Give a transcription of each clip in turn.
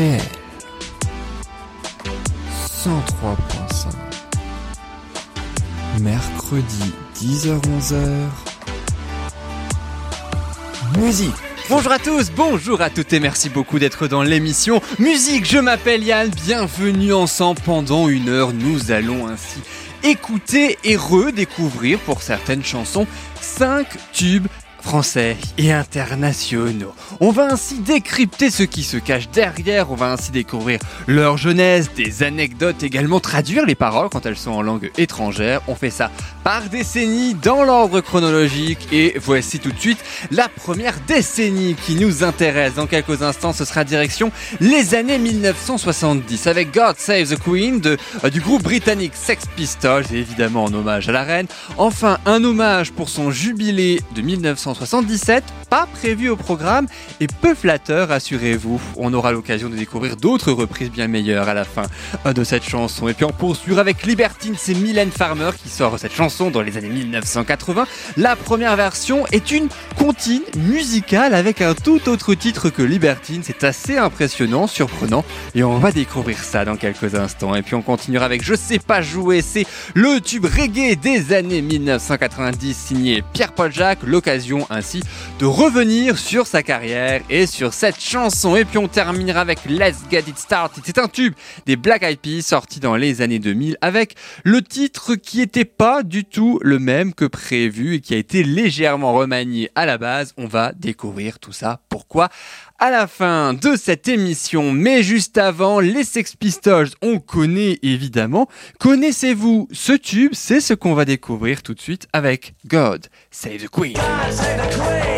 RDL 103.5 Mercredi 10h-11h Musique. Bonjour à tous, bonjour à toutes et merci beaucoup d'être dans l'émission Musique, je m'appelle Yann, bienvenue ensemble. Pendant une heure, nous allons ainsi écouter et redécouvrir pour certaines chansons 5 tubes français et internationaux. On va ainsi décrypter ce qui se cache derrière, on va ainsi découvrir leur jeunesse, des anecdotes également, traduire les paroles quand elles sont en langue étrangère. On fait ça par décennie dans l'ordre chronologique et voici tout de suite la première décennie qui nous intéresse. Dans quelques instants, ce sera direction les années 1970 avec God Save the Queen euh, du groupe britannique Sex Pistols évidemment en hommage à la reine. Enfin, un hommage pour son jubilé de 1977, pas prévu au programme et peu flatteur, assurez-vous. On aura l'occasion de découvrir d'autres reprises bien meilleures à la fin euh, de cette chanson. Et puis on poursuit avec Libertine, c'est Mylène Farmer qui sort cette chanson dans les années 1980. La première version est une comptine musicale avec un tout autre titre que Libertine. C'est assez impressionnant, surprenant et on va découvrir ça dans quelques instants. Et puis on continuera avec Je sais pas jouer, c'est le tube reggae des années 1990 signé Pierre-Paul Jacques, l'occasion ainsi de revenir sur sa carrière et sur cette chanson. Et puis on terminera avec Let's Get It Started. C'est un tube des Black Eyed Peas sorti dans les années 2000 avec le titre qui était pas du tout le même que prévu et qui a été légèrement remanié à la base. On va découvrir tout ça. Pourquoi à la fin de cette émission, mais juste avant, les Sex Pistols, on connaît évidemment. Connaissez-vous ce tube? C'est ce qu'on va découvrir tout de suite avec God Save the Queen. She's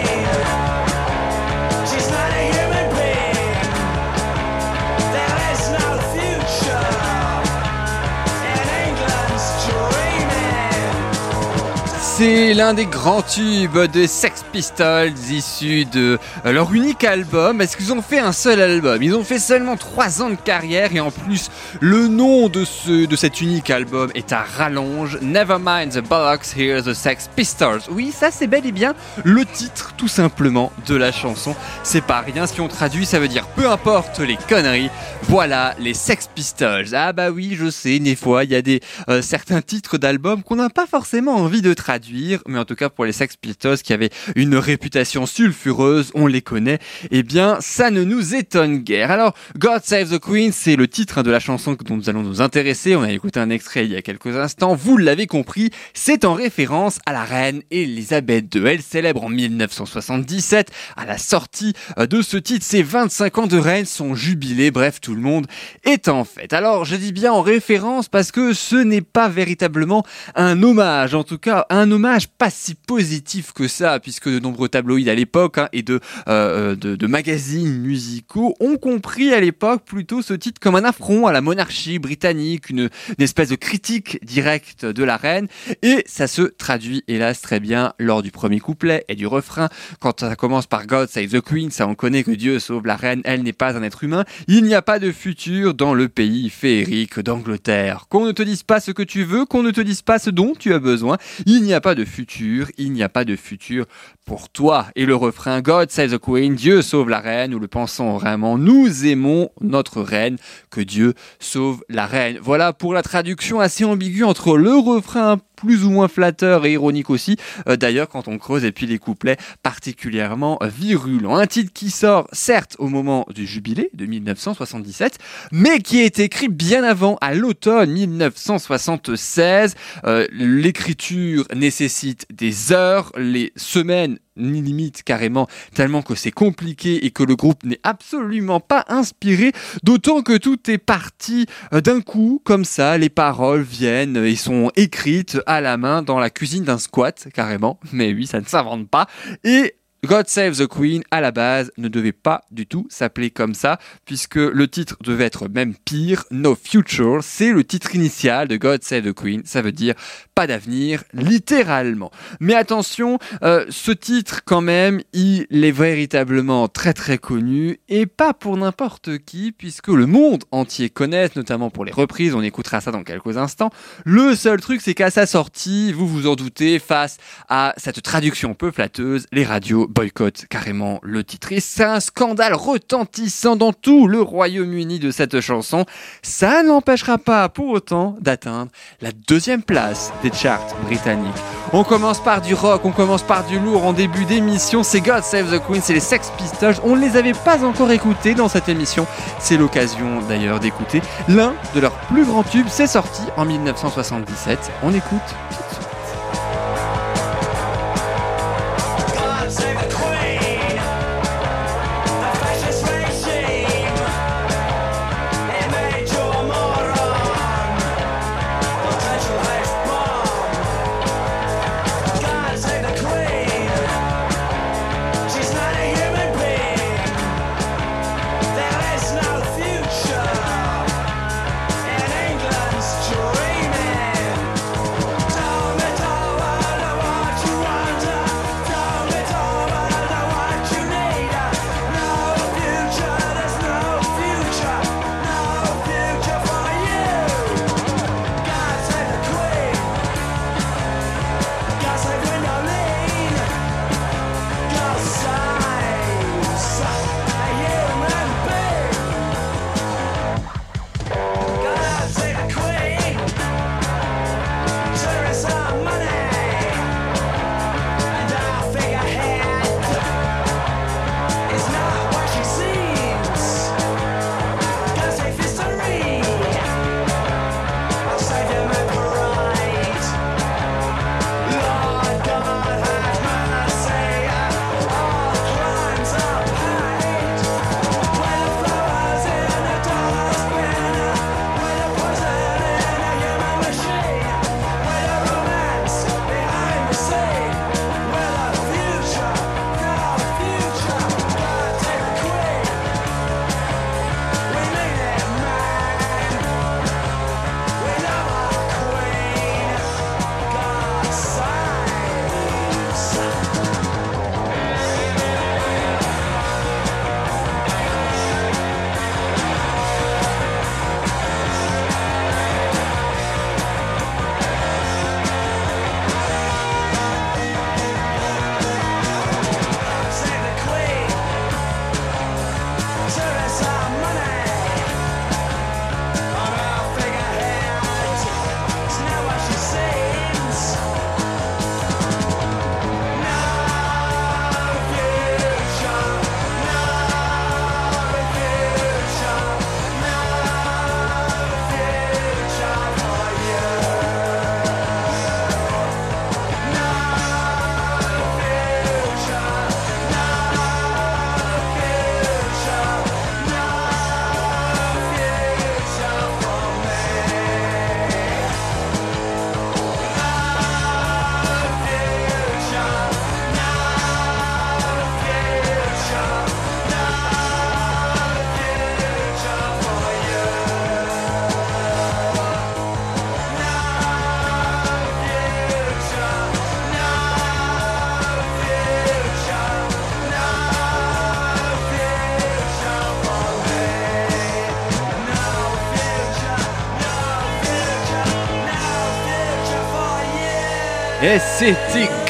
C'est l'un des grands tubes de Sex Pistols issus de leur unique album. Est-ce qu'ils ont fait un seul album? Ils ont fait seulement 3 ans de carrière et en plus le nom de, ce, de cet unique album est à rallonge. Nevermind the bollocks, here's the Sex Pistols. Oui, ça c'est bel et bien le titre tout simplement de la chanson. C'est pas rien, si on traduit ça veut dire peu importe les conneries. Voilà les Sex Pistols. Ah bah oui, je sais, des fois il y a des euh, certains titres d'albums qu'on n'a pas forcément envie de traduire, mais en tout cas pour les Sex Pistols qui avaient une réputation sulfureuse, on les connaît, eh bien ça ne nous étonne guère. Alors God Save the Queen, c'est le titre de la chanson dont nous allons nous intéresser. On a écouté un extrait il y a quelques instants. Vous l'avez compris, c'est en référence à la reine Elisabeth II. Elle célèbre en 1977 à la sortie euh, de ce titre ses 25 ans de règne, son jubilé. Bref, tout le monde est en fête. Alors je dis bien en référence parce que ce n'est pas véritablement un hommage, en tout cas un hommage pas si positif que ça, puisque de nombreux tabloïds à l'époque hein, et de, euh, de, de magazines musicaux ont compris à l'époque plutôt ce titre comme un affront à la monarchie britannique, une, une espèce de critique directe de la reine, et ça se traduit hélas très bien lors du premier couplet et du refrain. Quand ça commence par God Save the Queen, ça on connaît que Dieu sauve la reine, elle n'est pas un être humain, il n'y a pas de futur dans le pays féerique d'Angleterre. Qu'on ne te dise pas ce que tu veux, qu'on ne te dise pas ce dont tu as besoin, il n'y a pas de futur, il n'y a pas de futur pour toi. Et le refrain God save the Queen, Dieu sauve la reine, nous le pensons vraiment, nous aimons notre reine, que Dieu sauve la reine. Voilà pour la traduction assez ambiguë entre le refrain plus ou moins flatteur et ironique aussi, euh, d'ailleurs quand on creuse, et puis les couplets particulièrement euh, virulents. Un titre qui sort certes au moment du jubilé de 1977, mais qui est écrit bien avant, à l'automne 1976. Euh, L'écriture nécessite des heures, les semaines ni limite carrément tellement que c'est compliqué et que le groupe n'est absolument pas inspiré d'autant que tout est parti euh, d'un coup comme ça les paroles viennent et sont écrites à la main dans la cuisine d'un squat carrément. Mais oui ça ne s'invente pas. Et God Save the Queen, à la base, ne devait pas du tout s'appeler comme ça, puisque le titre devait être même pire, No Future, c'est le titre initial de God Save the Queen, ça veut dire pas d'avenir, littéralement. Mais attention, euh, ce titre quand même, il est véritablement très très connu, et pas pour n'importe qui, puisque le monde entier connaît, notamment pour les reprises, on écoutera ça dans quelques instants. Le seul truc, c'est qu'à sa sortie, vous vous en doutez, face à cette traduction peu flatteuse, les radios boycottent carrément le titre. Et c'est un scandale retentissant dans tout le Royaume-Uni de cette chanson. Ça n'empêchera pas pour autant d'atteindre la deuxième place des charts britanniques. On commence par du rock, on commence par du lourd en début d'émission. C'est God Save the Queen, c'est les Sex Pistols. On ne les avait pas encore écoutés dans cette émission. C'est l'occasion d'ailleurs d'écouter l'un de leurs plus grands tubes. C'est sorti en 1977. On écoute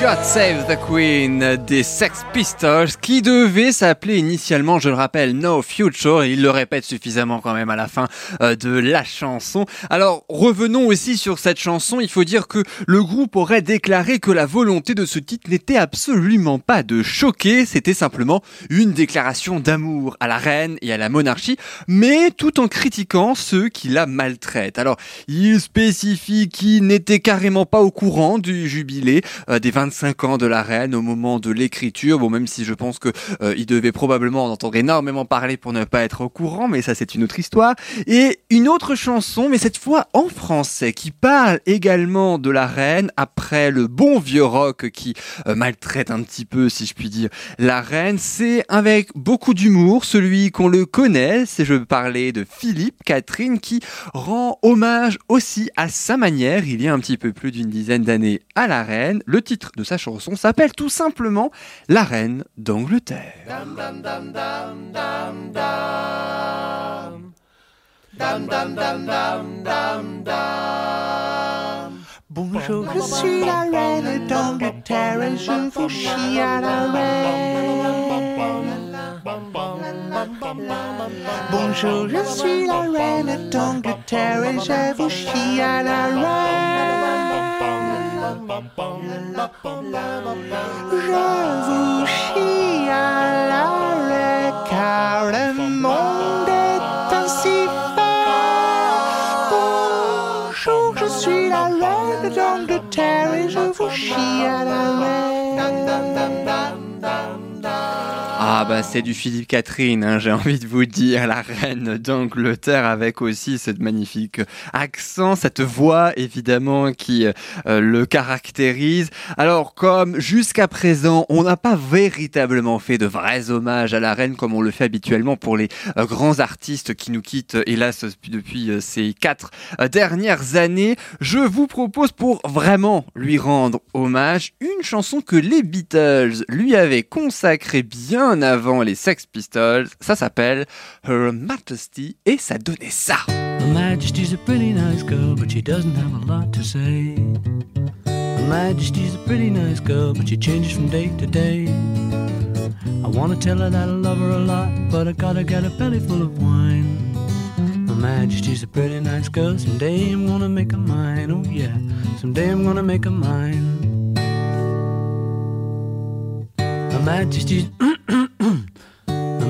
God Save the Queen des Sex Pistols qui devait s'appeler initialement, je le rappelle, No Future. Et il le répète suffisamment quand même à la fin euh, de la chanson. Alors revenons aussi sur cette chanson. Il faut dire que le groupe aurait déclaré que la volonté de ce titre n'était absolument pas de choquer. C'était simplement une déclaration d'amour à la reine et à la monarchie, mais tout en critiquant ceux qui la maltraitent. Alors il spécifie qu'il n'était carrément pas au courant du jubilé euh, des 25 ans de la reine au moment de l'écriture. Bon, même si je pense que euh, il devait probablement en entendre énormément parler pour ne pas être au courant, mais ça c'est une autre histoire. Et une autre chanson, mais cette fois en français, qui parle également de la reine après le bon vieux rock qui euh, maltraite un petit peu, si je puis dire, la reine. C'est avec beaucoup d'humour, celui qu'on le connaît. C'est je parlais de Philippe Catherine qui rend hommage aussi à sa manière, il y a un petit peu plus d'une dizaine d'années, à la reine. Le titre de sa chanson s'appelle tout simplement La reine d'Angleterre. Bonjour, je suis la reine d'Angleterre. d'Angleterre et je vous chie à la reine. Bonjour, je suis la reine d'Angleterre et je vous chie à la reine. Je vous chie à reine car le monde est ainsi fait. Bonjour, je suis la reine d'Angleterre et je vous chie Ah bah c'est du Philippe Catherine, hein, j'ai envie de vous dire, la reine d'Angleterre avec aussi cette magnifique accent, cette voix évidemment qui euh, le caractérise. Alors comme jusqu'à présent on n'a pas véritablement fait de vrais hommages à la reine comme on le fait habituellement pour les euh, grands artistes qui nous quittent hélas depuis euh, ces quatre dernières années, je vous propose pour vraiment lui rendre hommage une chanson que les Beatles lui avaient consacrée bien avant les Sex Pistols. Ça s'appelle Her Majesty et ça donnait ça. Her Majesty's a pretty nice girl, but she doesn't have a lot to say. Her Majesty's a pretty nice girl, but she changes from day to day. I wanna tell her that I love her a lot, but I gotta get a belly full of wine. Her Majesty's a pretty nice girl, someday I'm gonna make her mine, oh yeah, someday I'm gonna make her mine. Her Majesty's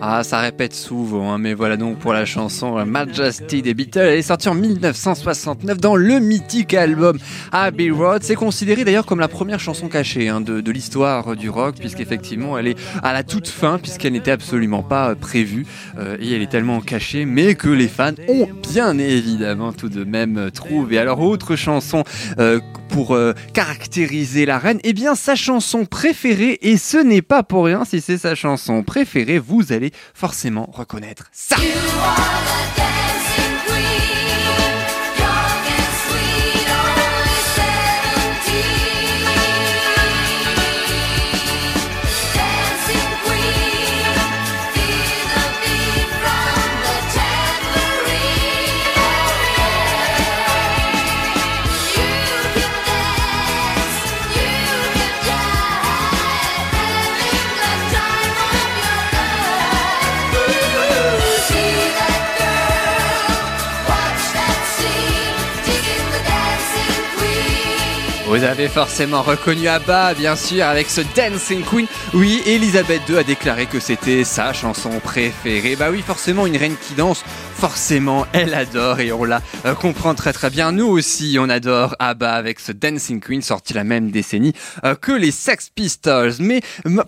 Ah, ça répète souvent, hein, mais voilà donc pour la chanson euh, Majesty des Beatles. Elle est sortie en 1969 dans le mythique album Abbey Road. C'est considéré d'ailleurs comme la première chanson cachée hein, de, l'histoire du rock, puisqu'effectivement elle est à la toute fin, puisqu'elle n'était absolument pas euh, prévue, euh, et elle est tellement cachée, mais que les fans ont bien évidemment tout de même trouvé. Alors, autre chanson pour euh, caractériser la reine, eh bien sa chanson préférée, et ce n'est pas pour rien si c'est sa chanson préférée, vous allez forcément reconnaître ça. Vous avez forcément reconnu Abba, bien sûr, avec ce Dancing Queen. Oui, Elisabeth II a déclaré que c'était sa chanson préférée. Bah oui, forcément, une reine qui danse, forcément, elle adore et on la euh, comprend très très bien. Nous aussi, on adore Abba avec ce Dancing Queen, sorti la même décennie euh, que les Sex Pistols. Mais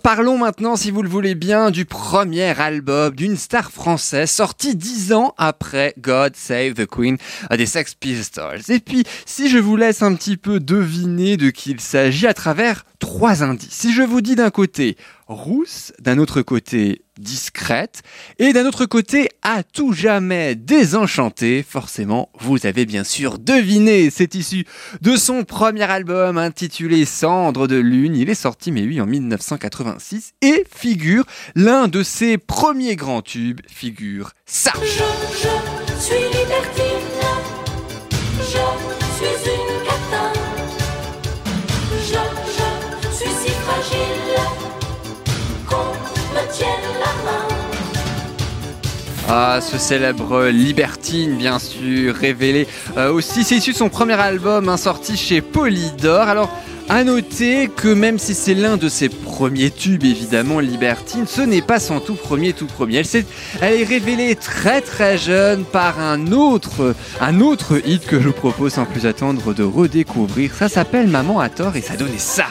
parlons maintenant, si vous le voulez bien, du premier album d'une star française sorti dix ans après God Save the Queen euh, des Sex Pistols. Et puis, si je vous laisse un petit peu deviner de qui il s'agit à travers trois indices. Si je vous dis d'un côté rousse, d'un autre côté discrète, et d'un autre côté à tout jamais désenchantée, forcément, vous avez bien sûr deviné. C'est issu de son premier album intitulé Cendre de Lune. Il est sorti, mais oui, en 1986, et figure l'un de ses premiers grands tubes, figure ça. Ah, ce célèbre Libertine, bien sûr, révélé euh, aussi. C'est issu de son premier album, hein, sorti chez Polydor. Alors, à noter que même si c'est l'un de ses premiers tubes, évidemment, Libertine, ce n'est pas son tout premier, tout premier. Elle, est révélée très très jeune par un autre, un autre hit que je vous propose sans plus attendre de redécouvrir. Ça s'appelle Maman à tort et ça donnait ça.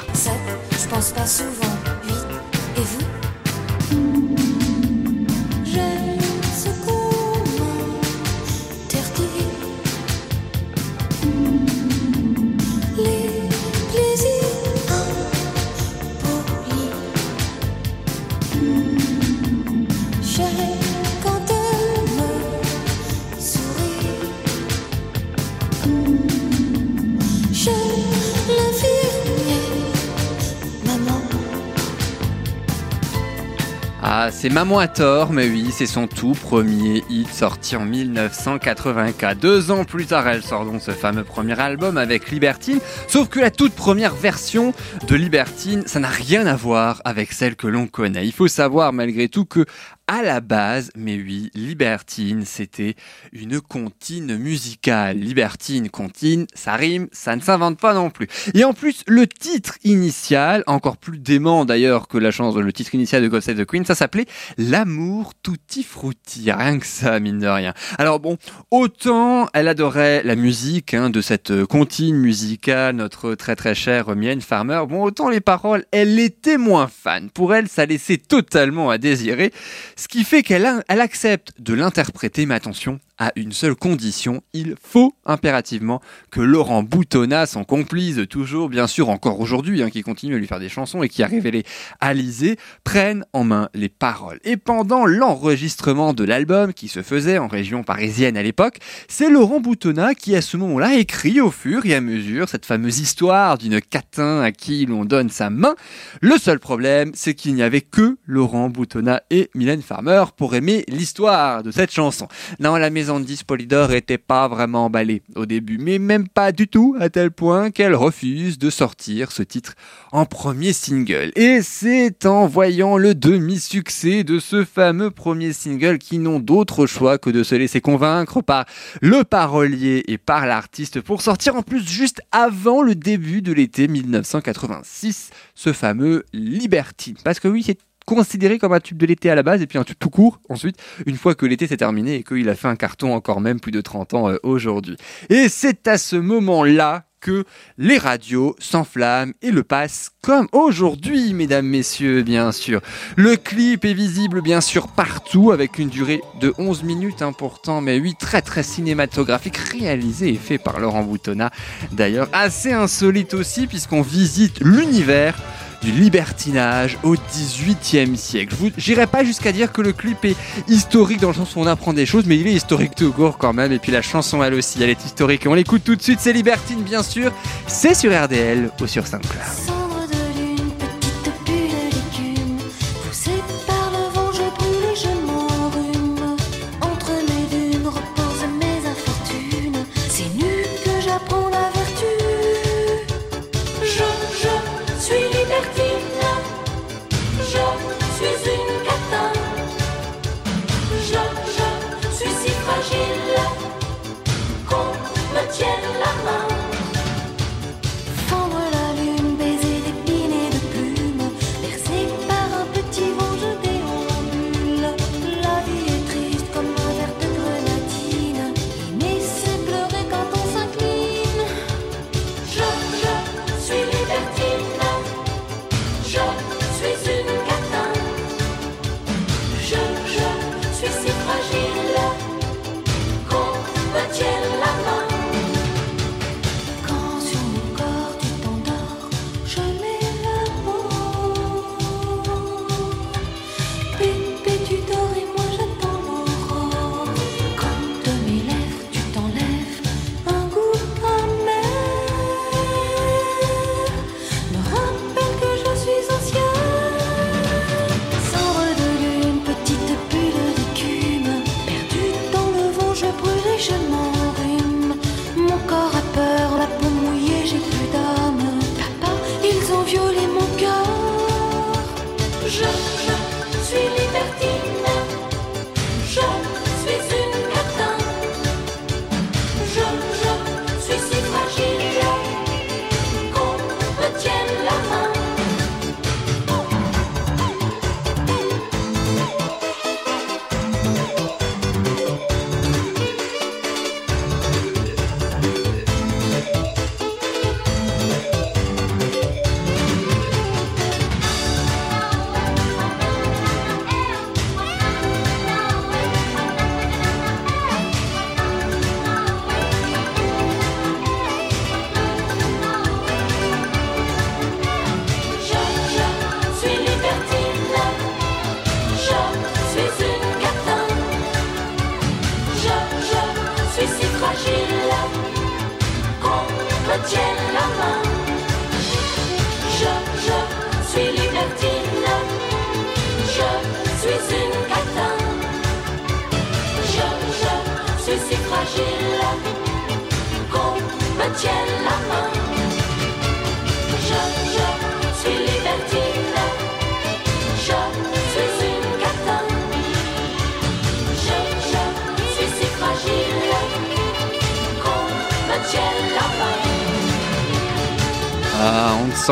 C'est Maman à tort, mais oui, c'est son tout premier hit sorti en 1984. Deux ans plus tard, elle sort donc ce fameux premier album avec Libertine. Sauf que la toute première version de Libertine, ça n'a rien à voir avec celle que l'on connaît. Il faut savoir malgré tout que à la base, mais oui, Libertine, c'était une comptine musicale. Libertine, comptine, ça rime, ça ne s'invente pas non plus. Et en plus, le titre initial, encore plus dément d'ailleurs que la chanson, le titre initial de God Save the Queen, ça s'appelait L'amour tutti frutti. Rien que ça, mine de rien. Alors bon, autant elle adorait la musique hein, de cette comptine musicale, notre très très chère Mylène Farmer, bon, autant les paroles, elle était moins fan. Pour elle, ça laissait totalement à désirer. Ce qui fait qu'elle accepte de l'interpréter, mais attention, à une seule condition, il faut impérativement que Laurent Boutonnat, son complice, toujours bien sûr encore aujourd'hui, hein, qui continue à lui faire des chansons et qui a révélé Alizé, prenne en main les paroles. Et pendant l'enregistrement de l'album qui se faisait en région parisienne à l'époque, c'est Laurent Boutonnat qui à ce moment-là écrit au fur et à mesure cette fameuse histoire d'une catin à qui l'on donne sa main. Le seul problème, c'est qu'il n'y avait que Laurent Boutonnat et Mylène Farmer pour aimer l'histoire de cette chanson. Non, la maison 10 Polydor était pas vraiment emballée au début, mais même pas du tout, à tel point qu'elle refuse de sortir ce titre en premier single. Et c'est en voyant le demi-succès de ce fameux premier single qu'ils n'ont d'autre choix que de se laisser convaincre par le parolier et par l'artiste pour sortir en plus juste avant le début de l'été 1986, ce fameux Libertine. Parce que oui, c'est considéré comme un tube de l'été à la base et puis un tube tout court ensuite une fois que l'été s'est terminé et qu'il a fait un carton encore même plus de 30 ans euh, aujourd'hui. Et c'est à ce moment-là que les radios s'enflamment et le passent comme aujourd'hui, mesdames, messieurs, bien sûr. Le clip est visible, bien sûr, partout, avec une durée de 11 minutes, hein, pourtant, mais oui, très très cinématographique, réalisé et fait par Laurent Boutonnat. D'ailleurs, assez insolite aussi, puisqu'on visite l'univers du libertinage au XVIIIe siècle. J'irai pas jusqu'à dire que le clip est historique dans le sens où on apprend des choses, mais il est historique tout court quand même. Et puis la chanson, elle aussi, elle est historique. Et on l'écoute tout de suite, c'est Libertine, bien sûr. C'est sur RDL ou sur SoundCloud.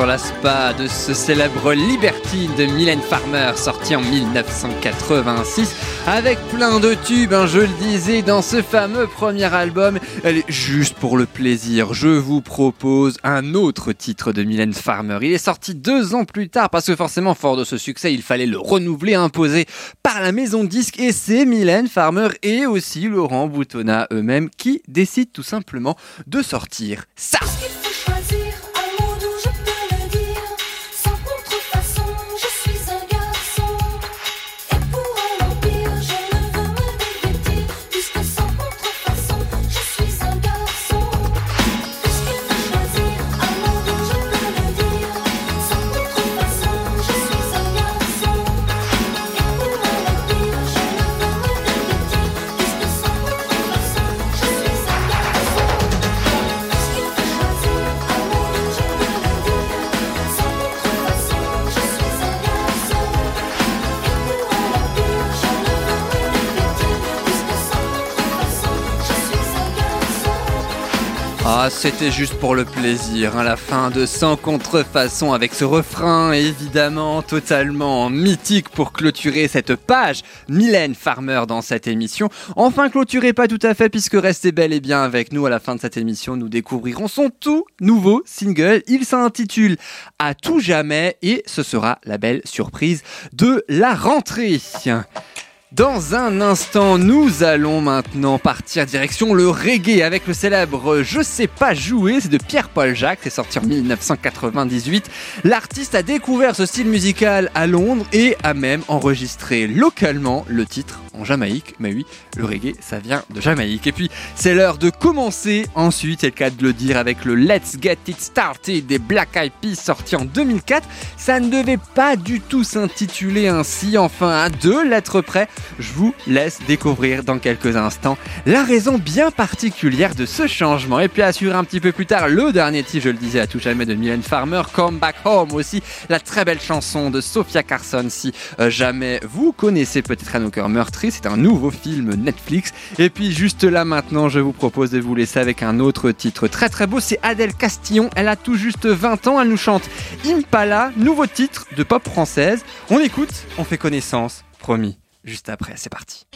Lasse pas de ce célèbre Libertine de Mylène Farmer, sorti en 1986, avec plein de tubes, hein, je le disais, dans ce fameux premier album. Juste pour le plaisir. Je vous propose un autre titre de Mylène Farmer. Il est sorti deux ans plus tard, parce que forcément, fort de ce succès, il fallait le renouveler, imposé par la maison de disques, et c'est Mylène Farmer et aussi Laurent Boutonnat eux-mêmes qui décident tout simplement de sortir ça. Ah, c'était juste pour le plaisir, hein, la fin de Sans contrefaçon avec ce refrain évidemment totalement mythique pour clôturer cette page. Mylène Farmer dans cette émission. Enfin clôturée pas tout à fait puisque restez bel et bien avec nous à la fin de cette émission. Nous découvrirons son tout nouveau single. Il s'intitule À tout jamais et ce sera la belle surprise de la rentrée. Dans un instant, nous allons maintenant partir direction le reggae avec le célèbre Je sais pas jouer, c'est de Pierre-Paul Jacques, c'est sorti en 1998. L'artiste a découvert ce style musical à Londres et a même enregistré localement le titre en Jamaïque. Mais oui, le reggae, ça vient de Jamaïque. Et puis, c'est l'heure de commencer ensuite, c'est le cas de le dire, avec le Let's Get It Started des Black Eyed Peas sorti en 2004. Ça ne devait pas du tout s'intituler ainsi, enfin à deux lettres près. Je vous laisse découvrir dans quelques instants la raison bien particulière de ce changement. Et puis assurer un petit peu plus tard le dernier titre, je le disais à tout jamais, de Mylène Farmer, Come Back Home aussi, la très belle chanson de Sophia Carson, si euh, jamais vous connaissez peut-être à nos cœurs c'est un nouveau film Netflix. Et puis juste là maintenant, je vous propose de vous laisser avec un autre titre très très beau, c'est Adèle Castillon, elle a tout juste 20 ans, elle nous chante Impala, nouveau titre de pop française. On écoute, on fait connaissance, promis. Juste après, c'est parti.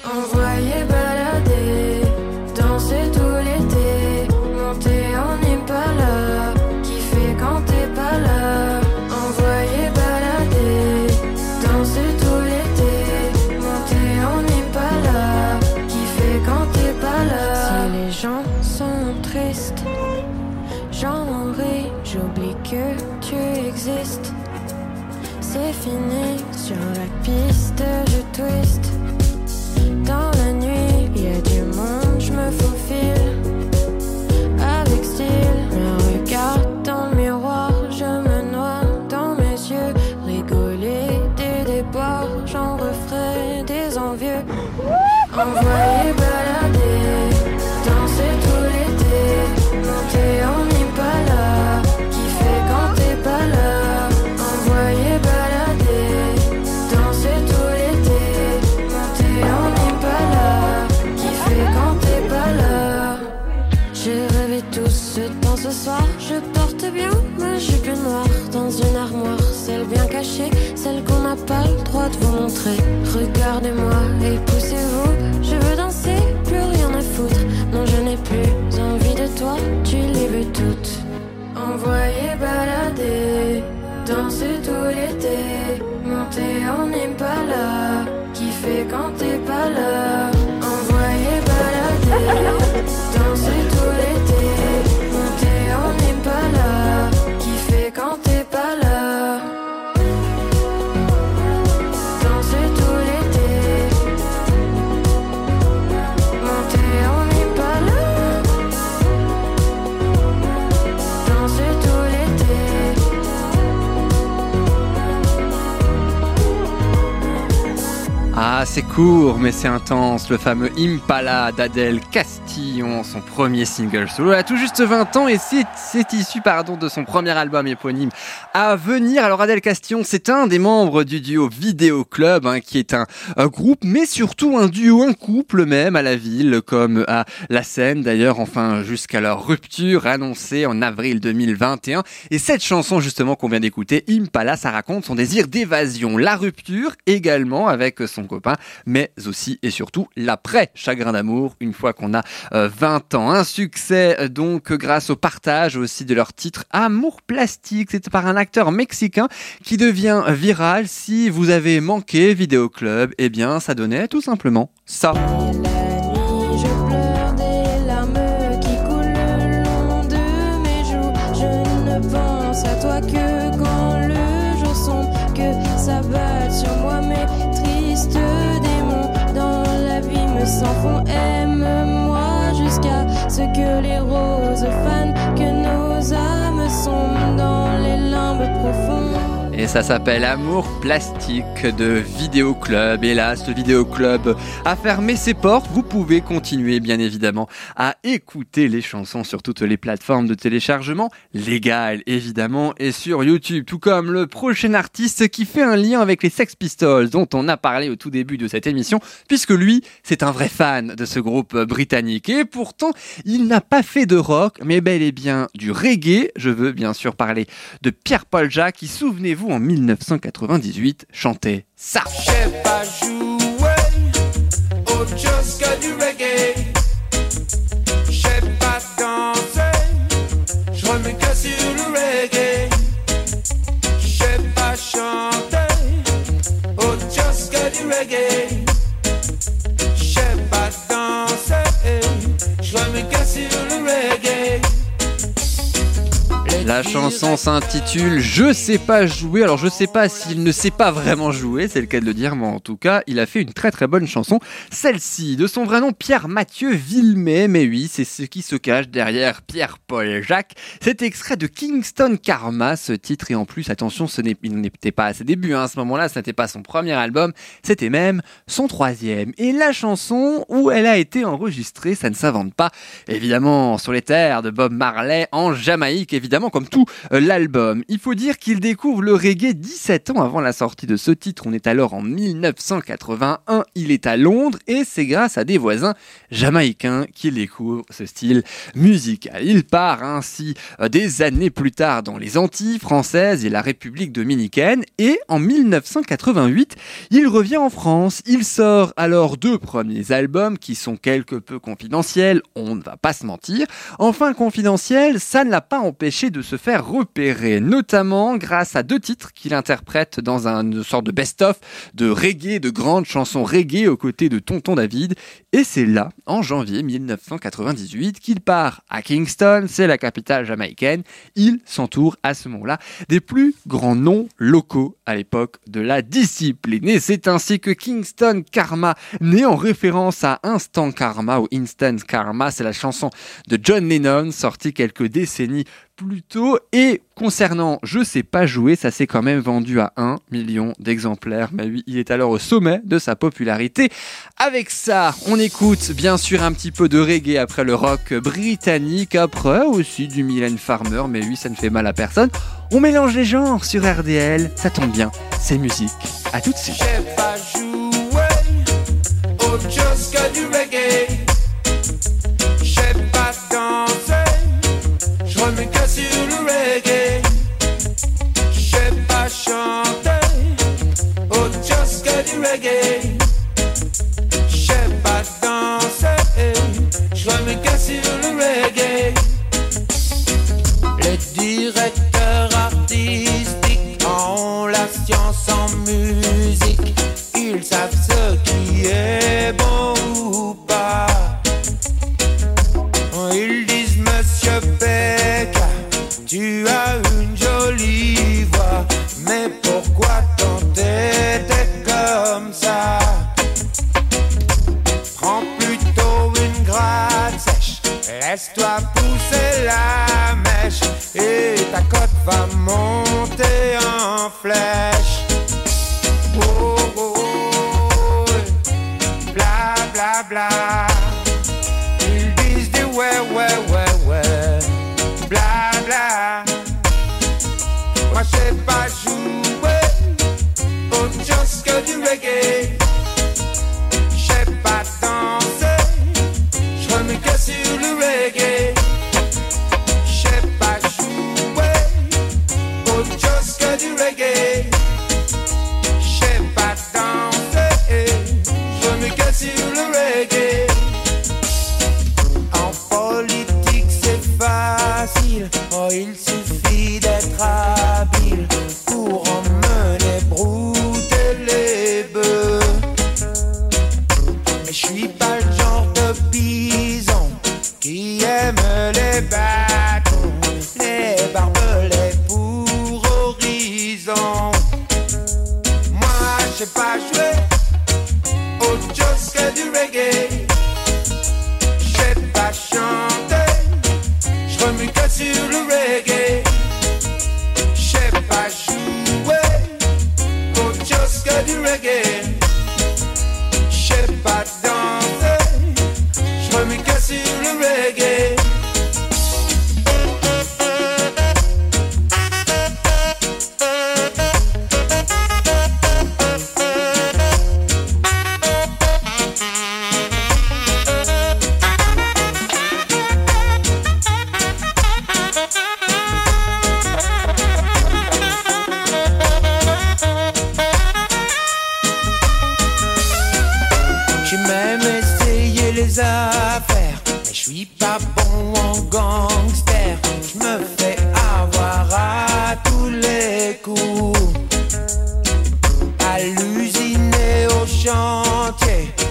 Celle bien cachée, celle qu'on n'a pas le droit de vous montrer. Regardez-moi et poussez-vous. Je veux danser, plus rien à foutre. Non, je n'ai plus envie de toi, tu les veux toutes. Envoyer balader, danser tout l'été, monter en Impala, kiffer quand t'es pas là. Envoyer balader, Ah, Ah, court, mais c'est intense. Le fameux Impala d'Adèle Castillon, son premier single solo. A tout juste 20 ans et c'est, c'est issu, pardon, de son premier album éponyme à venir. Alors, Adèle Castillon, c'est un des membres du duo Vidéo Club, hein, qui est un, un groupe, mais surtout un duo, un couple même à la ville, comme à la scène d'ailleurs, enfin, jusqu'à leur rupture annoncée en avril 2021. Et cette chanson, justement, qu'on vient d'écouter, Impala, ça raconte son désir d'évasion. La rupture également avec son copain, mais aussi et surtout l'après chagrin d'amour, une fois qu'on a euh, 20 ans. Un succès euh, donc grâce au partage aussi de leur titre Amour plastique. C'est par un acteur mexicain qui devient viral. Si vous avez manqué Vidéo Club, eh bien ça donnait tout simplement ça. Et ça s'appelle Amour plastique de Vidéo Club. Hélas, le Vidéo Club a fermé ses portes. Vous pouvez continuer, bien évidemment, à écouter les chansons sur toutes les plateformes de téléchargement légales, évidemment, et sur YouTube. Tout comme le prochain artiste qui fait un lien avec les Sex Pistols, dont on a parlé au tout début de cette émission, puisque lui, c'est un vrai fan de ce groupe britannique. Et pourtant, il n'a pas fait de rock, mais bel et bien du reggae. Je veux bien sûr parler de Pierre-Paul Jacques, qui, souvenez-vous, en 1998, chantait ça. Je sais pas jouer autre chose que du reggae. La chanson s'intitule Je sais pas jouer. Alors je sais pas s'il ne sait pas vraiment jouer, c'est le cas de le dire, mais en tout cas, il a fait une très très bonne chanson. Celle-ci, de son vrai nom Pierre Mathieu Villemet, mais oui, c'est ce qui se cache derrière Pierre-Paul Jacques. C'est extrait de Kingston Karma, ce titre, et en plus, attention, ce n'est- il n'était pas à ses débuts, hein, à ce moment-là, ce n'était pas son premier album, c'était même son troisième. Et la chanson où elle a été enregistrée, ça ne s'invente pas, évidemment, sur les terres de Bob Marley en Jamaïque, évidemment, comme tout euh, l'album. Il faut dire qu'il découvre le reggae 17 ans avant la sortie de ce titre. On est alors en 1981. Il est à Londres et c'est grâce à des voisins jamaïcains qu'il découvre ce style musical. Il part ainsi euh, des années plus tard dans les Antilles françaises et la République dominicaine et en 1988, il revient en France. Il sort alors deux premiers albums qui sont quelque peu confidentiels, on ne va pas se mentir. Enfin confidentiel, ça ne l'a pas empêché de se faire repérer, notamment grâce à deux titres qu'il interprète dans un- une sorte de best-of de reggae, de grandes chansons reggae aux côtés de Tonton David. Et c'est là, en janvier 1998, qu'il part à Kingston, c'est la capitale jamaïcaine. Il s'entoure à ce moment-là des plus grands noms locaux à l'époque de la discipline. Et c'est ainsi que Kingston Karma, né en référence à Instant Karma ou Instant Karma, c'est la chanson de John Lennon, sortie quelques décennies Et concernant Je sais pas jouer, ça s'est quand même vendu à 1 million d'exemplaires. Mais oui, il est alors au sommet de sa popularité. Avec ça, on écoute bien sûr un petit peu de reggae après le rock britannique, après aussi du Mylène Farmer, mais oui, ça ne fait mal à personne. On mélange les genres sur RDL, ça tombe bien, c'est musique. À tout de suite.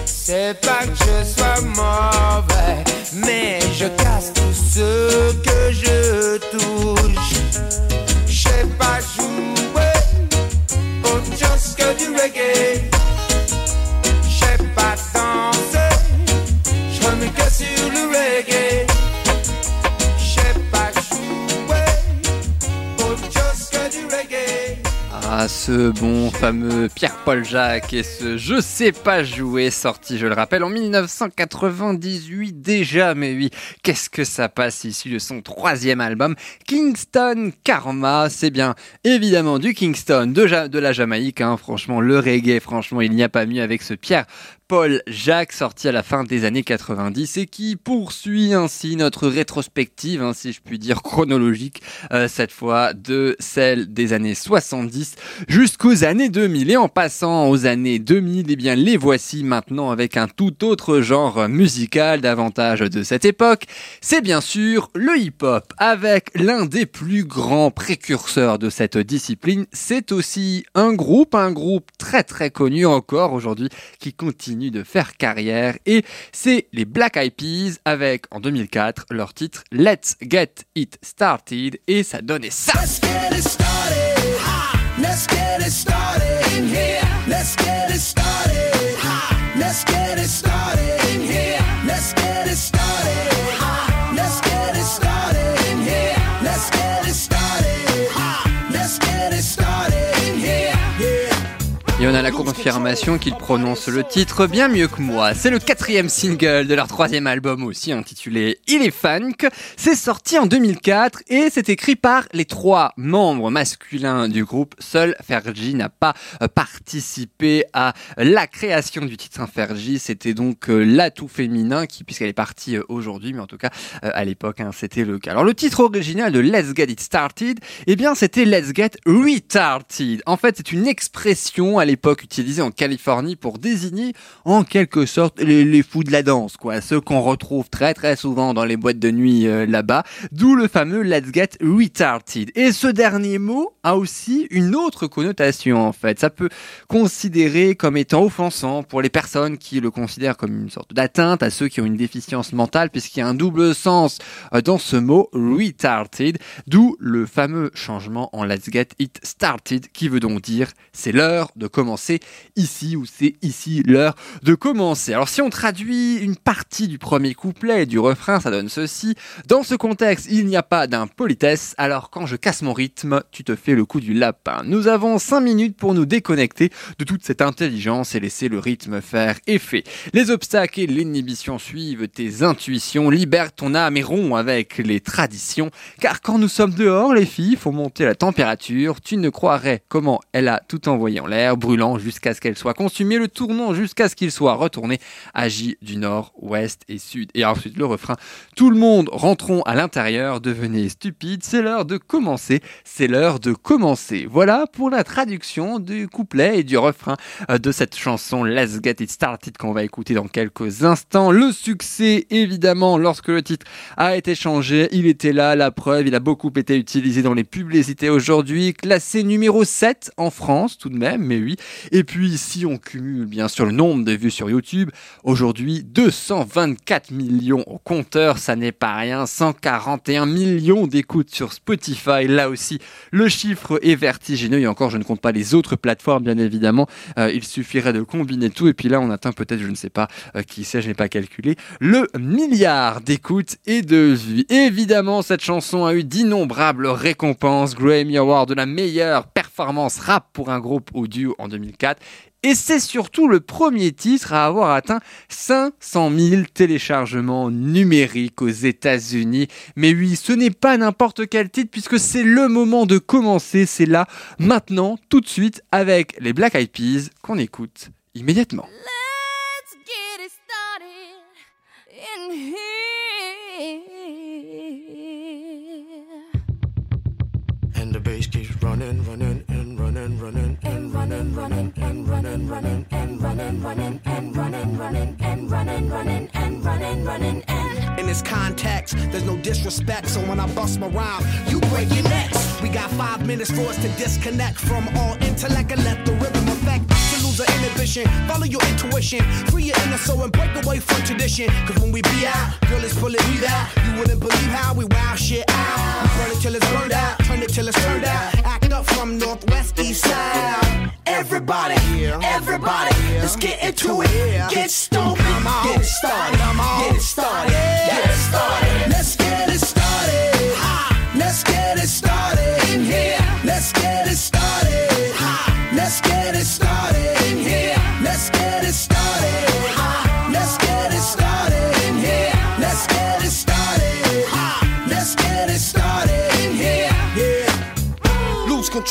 C'est pas que je sois mauvais, mais je casse tout ce que je Ce bon fameux Pierre-Paul Jacques et ce Je sais pas jouer, sorti, je le rappelle, en 1998 déjà, mais oui, qu'est-ce que ça passe ici de son troisième album, Kingston Karma, c'est bien évidemment du Kingston, de la Jamaïque, hein, franchement, le reggae, franchement, il n'y a pas mieux avec ce Pierre Paul Jacques, sorti à la fin des années 90 et qui poursuit ainsi notre rétrospective, hein, si je puis dire chronologique, euh, cette fois de celle des années 70 jusqu'aux années 2000. Et en passant aux années 2000, eh bien les voici maintenant avec un tout autre genre musical davantage de cette époque. C'est bien sûr le hip-hop, avec l'un des plus grands précurseurs de cette discipline. C'est aussi un groupe, un groupe très très connu encore aujourd'hui, qui continue de faire carrière. Et c'est les Black Eyed Peas avec, en 2004, leur titre Let's Get It Started. Et ça donnait ça. La confirmation qu'ils prononcent le titre bien mieux que moi. C'est le quatrième single de leur troisième album aussi intitulé Il est funk. C'est sorti en 2004 et c'est écrit par les trois membres masculins du groupe. Seul Fergie n'a pas euh, participé à la création du titre. hein, Fergie, c'était donc euh, l'atout féminin qui, puisqu'elle est partie euh, aujourd'hui, mais en tout cas à l'époque, hein, c'était le cas. Alors le titre original de Let's Get It Started, eh bien c'était Let's Get Retarded. En fait, c'est une expression à l'époque utilisée en Californie pour désigner en quelque sorte les, les fous de la danse, quoi, ceux qu'on retrouve très très souvent dans les boîtes de nuit euh, là-bas, d'où le fameux Let's Get Retarded. Et ce dernier mot a aussi une autre connotation en fait. Ça peut considérer comme étant offensant pour les personnes qui le considèrent comme une sorte d'atteinte à ceux qui ont une déficience mentale, puisqu'il y a un double sens euh, dans ce mot retarded, d'où le fameux changement en Let's Get It Started, qui veut donc dire c'est l'heure de commencer commencer ici ou c'est ici l'heure de commencer. Alors si on traduit une partie du premier couplet et du refrain, ça donne ceci. Dans ce contexte, il n'y a pas d'impolitesse, alors quand je casse mon rythme, tu te fais le coup du lapin. Nous avons 5 minutes pour nous déconnecter de toute cette intelligence et laisser le rythme faire effet. Les obstacles et l'inhibition suivent tes intuitions, libère ton âme et rompt avec les traditions. Car quand nous sommes dehors, les filles font monter la température. Tu ne croirais comment elle a tout envoyé en l'air, brûlant jusqu'à ce qu'elle soit consumée, le tournant jusqu'à ce qu'il soit retourné. Agit du nord, ouest et sud. Et ensuite le refrain. Tout le monde rentrons à l'intérieur, devenez stupide. C'est l'heure de commencer. C'est l'heure de commencer. Voilà pour la traduction du couplet et du refrain euh, de cette chanson Let's Get It Started qu'on va écouter dans quelques instants. Le succès, évidemment, lorsque le titre a été changé, il était là, la preuve, il a beaucoup été utilisé dans les publicités aujourd'hui, classé numéro 7 en France tout de même, mais oui. Et puis si on cumule bien sûr le nombre de vues sur YouTube, aujourd'hui 224 millions au compteur, ça n'est pas rien, 141 millions d'écoutes sur Spotify, là aussi le chiffre est vertigineux. Et encore je ne compte pas les autres plateformes bien évidemment, Euh, il suffirait de combiner tout. Et puis là on atteint peut-être, je ne sais pas euh, qui sait, je n'ai pas calculé, le milliard d'écoutes et de vues. Évidemment cette chanson a eu d'innombrables récompenses, Grammy Award de la meilleure performance rap pour un groupe audio en 2004 et c'est surtout le premier titre à avoir atteint 500 000 téléchargements numériques aux États-Unis. Mais oui, ce n'est pas n'importe quel titre puisque c'est le moment de commencer. C'est là, maintenant, tout de suite, avec les Black Eyed Peas qu'on écoute immédiatement. Running, and running, running, and running, running, and running, running, and running, running, and running, running, and. In this context, there's no disrespect, so when I bust my rhyme, you break your necks. We got five minutes for us to disconnect from all intellect and let the rhythm affect. To lose our inhibition, follow your intuition, free your inner soul and break away from tradition. Cause when we be out, girl, it's pulling me out. You wouldn't believe how we wow shit out. We burn it till it's burned out, turn it till it's turned out. Act up from northwest, east side. Everybody, everybody, let's get into it. Get stoked, get it started, get it started, get it started. Let's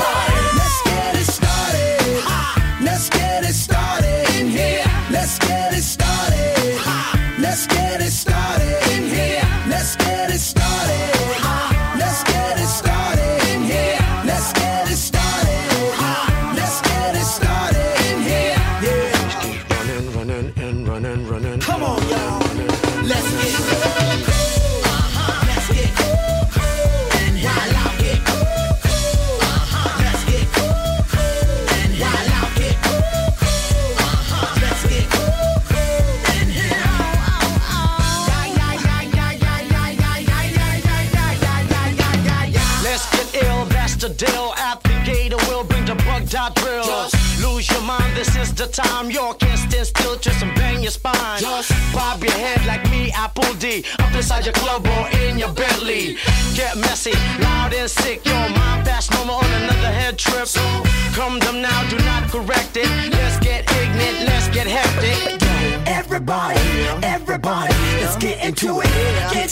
Boy. Your club or in your Bentley. Get messy, loud and sick. Your mind fast, no more on another head trip. So Come them now, do not correct it. Let's get ignorant, let's get hectic. Everybody, everybody, let's get into it. Get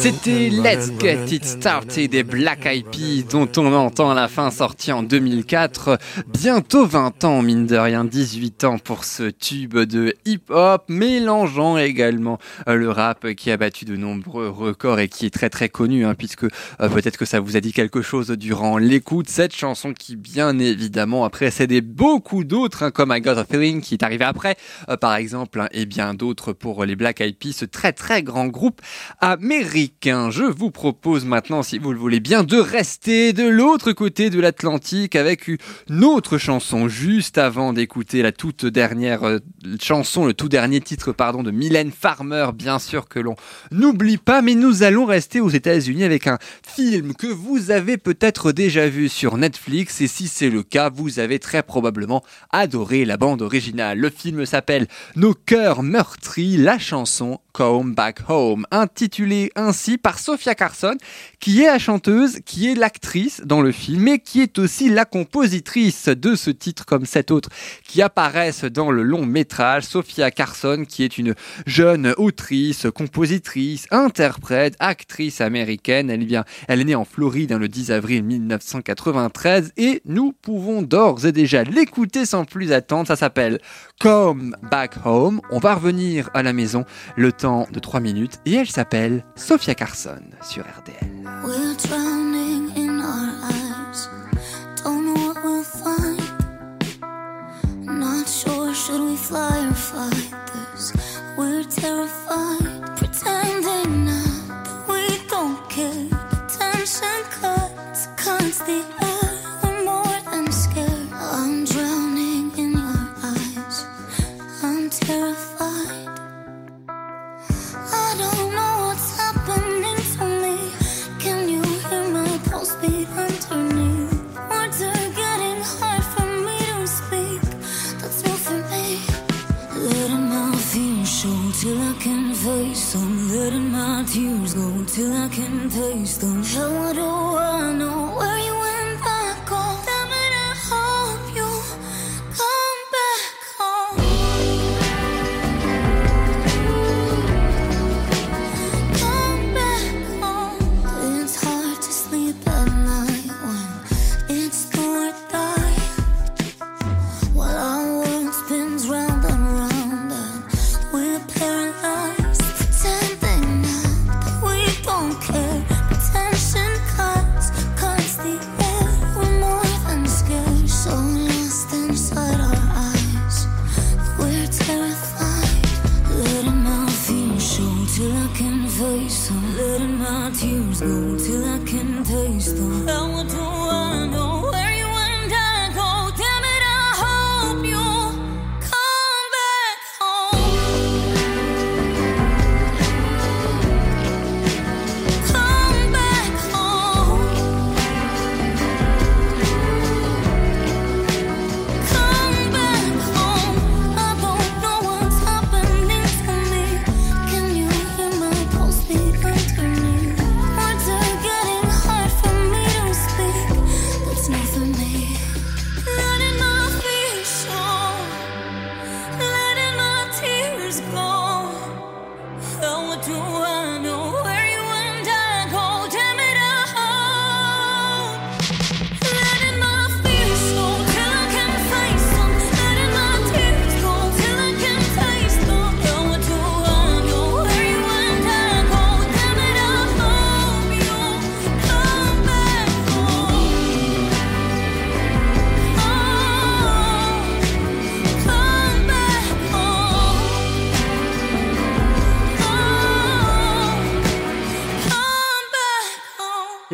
C'était Let's Get It Started des Black Eyed Peas dont on entend la fin sorti en 2004. Bientôt 20 ans, mine de rien, 18 ans pour ce tube de hip-hop, mélangeant également euh, le rap qui a battu de nombreux records et qui est très très connu, hein, puisque euh, peut-être que ça vous a dit quelque chose durant l'écoute. Cette chanson qui bien évidemment a précédé beaucoup d'autres, hein, comme I Got a Feeling qui est arrivé après, euh, par exemple, hein, et bien d'autres pour les Black Eyed Peas, ce très très grand groupe américain. Je vous propose maintenant, si vous le voulez bien, de rester de l'autre côté de l'Atlantique avec une autre chanson juste avant d'écouter la toute dernière euh, chanson, le tout dernier titre, pardon, de Mylène Farmer, bien sûr que l'on n'oublie pas, mais nous allons rester aux États-Unis avec un film que vous avez peut-être déjà vu sur Netflix et si c'est le cas, vous avez très probablement adoré la bande originale. Le film s'appelle Nos cœurs meurtris, la chanson Come Back Home, intitulée ainsi par Sophia Carson, qui est la chanteuse, qui est l'actrice dans le film et qui est aussi la compositrice de ce titre comme cet autre qui apparaissent dans le long métrage. Sophia Carson, qui est une jeune autrice, compositrice, interprète, actrice américaine. Elle vient, elle est née en Floride hein, le 10 avril 1993 et nous pouvons d'ores et déjà l'écouter sans plus attendre. Ça s'appelle Come Back Home. On va revenir à la maison le temps de 3 minutes et elle s'appelle Sophia Carson sur RDL. We're drowning in our eyes. Don't know what we'll find. Not sure should we fly or fight this. We're terrified,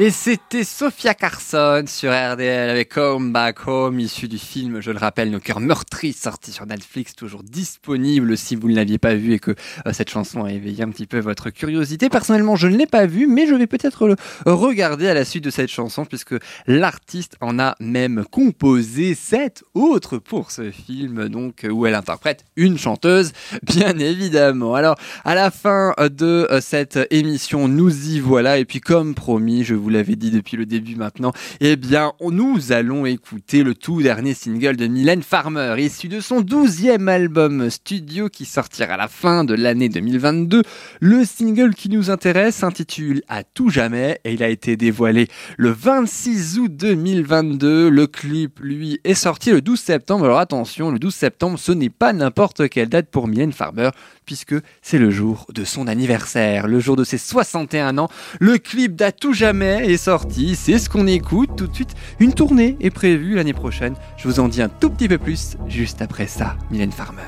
Et c'était Sophia Carson sur RDL avec Home Back Home, issu du film, je le rappelle, Nos cœurs meurtris, sorti sur Netflix, toujours disponible si vous ne l'aviez pas vu et que euh, cette chanson a éveillé un petit peu votre curiosité. Personnellement, je ne l'ai pas vu, mais je vais peut-être le regarder à la suite de cette chanson puisque l'artiste en a même composé sept autres pour ce film, donc où elle interprète une chanteuse, bien évidemment. Alors, à la fin de euh, cette émission, nous y voilà et puis comme promis, je vous vous dit depuis le début maintenant, eh bien, nous allons écouter le tout dernier single de Mylène Farmer, issu de son 12e album studio qui sortira à la fin de l'année 2022. Le single qui nous intéresse s'intitule À tout jamais et il a été dévoilé le 26 août 2022. Le clip, lui, est sorti le 12 septembre. Alors attention, le 12 septembre, ce n'est pas n'importe quelle date pour Mylène Farmer, puisque c'est le jour de son anniversaire, le jour de ses 61 ans. Le clip d'À tout jamais est sorti, c'est ce qu'on écoute tout de suite. Une tournée est prévue l'année prochaine. Je vous en dis un tout petit peu plus juste après ça, Mylène Farmer.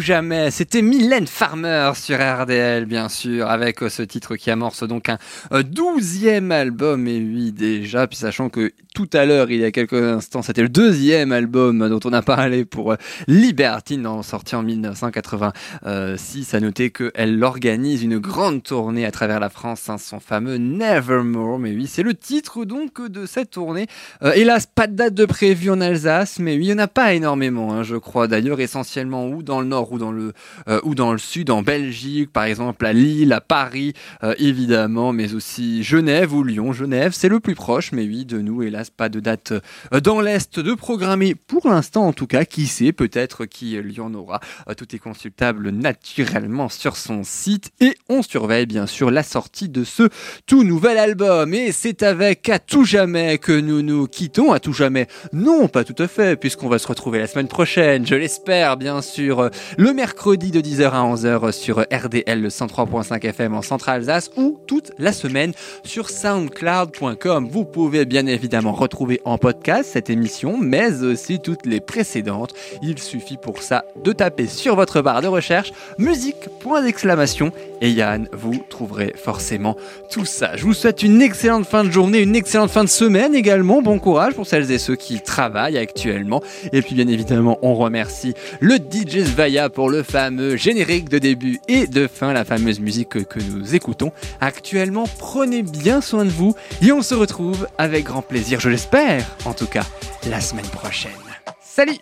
Jamais, c'était Mylène Farmer sur RDL bien sûr, avec euh, ce titre qui amorce donc un euh, douzième album, et oui déjà, puis sachant que tout à l'heure, il y a quelques instants, c'était le deuxième album dont on a parlé pour euh, Libertine, sorti en 1986, à noter qu'elle organise une grande tournée à travers la France, hein, son fameux Nevermore, mais oui, c'est le titre donc de cette tournée. Hélas, pas de date de prévue en Alsace, mais oui, il n'y en a pas énormément, hein, je crois. D'ailleurs, essentiellement ou dans le nord ou dans le, euh, ou dans le sud, en Belgique, par exemple à Lille, à Paris, euh, évidemment, mais aussi Genève ou Lyon. Genève, c'est le plus proche, mais oui, de nous, hélas, pas de date euh, dans l'Est de programmer pour l'instant, en tout cas. Qui sait, peut-être qu'il y en aura. Tout est consultable naturellement sur son site et on surveille bien sûr la sortie de ce tout nouvel album. Et c'est avec À tout jamais que nous nous quittons. À tout jamais, non, pas tout à fait, puisqu'on va se retrouver la semaine prochaine, je l'espère, bien sûr, le mercredi de 10h à 11h sur RDL le 103.5 FM en Centre-Alsace ou toute la semaine sur soundcloud.com. Vous pouvez bien évidemment retrouver en podcast cette émission, mais aussi toutes les précédentes. Il suffit pour ça de taper sur votre barre de recherche musique, point d'exclamation, et Yann, vous trouverez forcément tout ça. Je vous souhaite une excellente fin de journée, une excellente fin de semaine également. Bon courage pour celles et ceux qui travaillent actuellement. Et puis bien évidemment, on remercie le DJ Svaya pour le fameux générique de début et de fin, la fameuse musique que, nous écoutons actuellement. Prenez bien soin de vous et on se retrouve avec grand plaisir, je l'espère, en tout cas, la semaine prochaine. Salut